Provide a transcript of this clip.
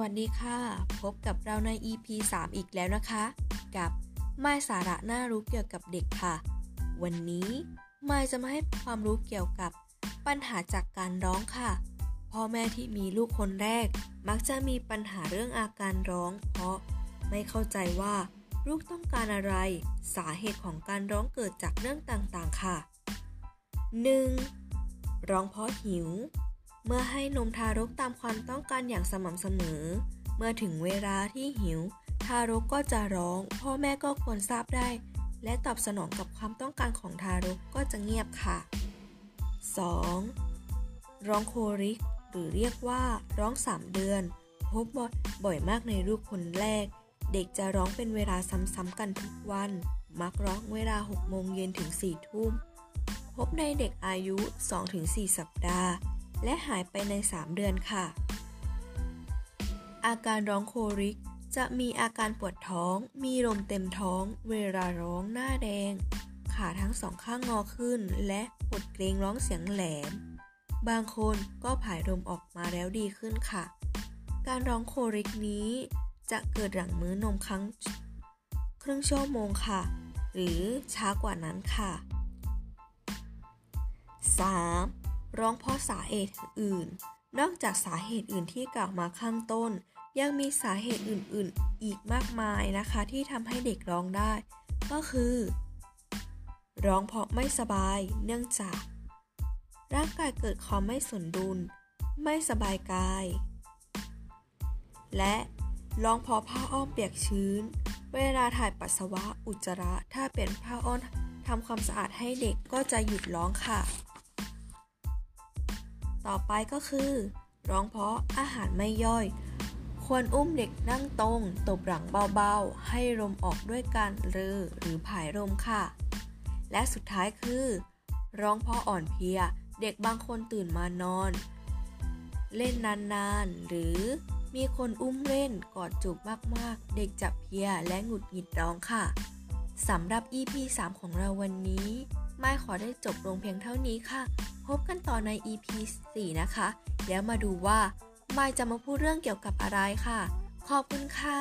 วัสดีค่ะ พบกับเราใน EP 3 อีกแล้วนะคะ กับไม่สาระน่ารู้เกี่ยวกับเด็กค่ะ วันนี้ไม่จะมาให้ความรู้เกี่ยวกับปัญหาจากการร้องค่ะ พ่อแม่ที่มีลูกคนแรก มักจะมีปัญหาเรื่องอาการร้อง เพราะไม่เข้าใจว่าลูกต้องการอะไร สาเหตุของการร้องเกิดจากเรื่องต่างๆค่ะ 1. ร้องเพราะหิว เมื่อให้นมทารกตามความต้องการอย่างสม่ำเสมอ เมื่อถึงเวลาที่หิว ทารกก็จะร้อง พ่อแม่ก็ควรทราบได้ และตอบสนองกับความต้องการของทารกก็จะเงียบค่ะ 2. ร้องโคริก หรือเรียกว่าร้อง 3 เดือน พบบ่อยมากในลูกคนแรก เด็กจะร้องเป็นเวลาซ้ำๆกันทุกวัน มักร้องเวลา6โมงเย็นถึง4ทุ่ม พบในเด็กอายุ 2-4 สัปดาห์ และหายไปใน 3 เดือนค่ะ อาการร้องโคริก จะมีอาการปวดท้อง มีลมเต็มท้อง เวลาร้องหน้าแดง ขาทั้งสองข้างงอขึ้น และหดเกรงร้องเสียงแหลม บางคนก็ผายลมออกมาแล้วดีขึ้นค่ะ การร้องโคริกนี้ จะเกิดหลังมื้อนมครั้งครึ่งชั่วโมงค่ะ หรือช้ากว่านั้นค่ะ 3. ร้องเพราะสาเหตุอื่น นอกจากสาเหตุอื่นที่กล่าวมาข้างต้น ยังมีสาเหตุอื่น ๆ อีกมากมายนะคะ ที่ทำให้เด็กร้องได้ ก็คือ ร้องเพราะไม่สบาย เนื่องจาก ร่างกายเกิดความไม่สมดุล ไม่สบายกาย และร้องเพราะผ้าอ้อมเปียกชื้น เวลาถ่ายปัสสาวะอุจจาระ ถ้าเป็นผ้าอ้อมทำความสะอาดให้เด็กก็จะหยุดร้องค่ะ ต่อไปก็คือ ร้องเพราะอาหารไม่ย่อย ควรอุ้มเด็กนั่งตรง ตบหลังเบาๆ ให้ลมออกด้วยการเรือหรือผายลมค่ะ และสุดท้ายคือ ร้องเพราะอ่อนเพลีย เด็กบางคนตื่นมานอน เล่นนานๆ หรือมีคนอุ้มเล่นกอดจูบมากๆ เด็กจะเพียและหงุดหงิดร้องค่ะสำหรับ EP 3 ของเราวันนี้ ไม่ขอได้จบลงเพียงเท่านี้ค่ะ พบกันต่อใน EP 4 นะคะ แล้วมาดูว่าไม่จะมาพูดเรื่องเกี่ยวกับอะไรค่ะ ขอบคุณค่ะ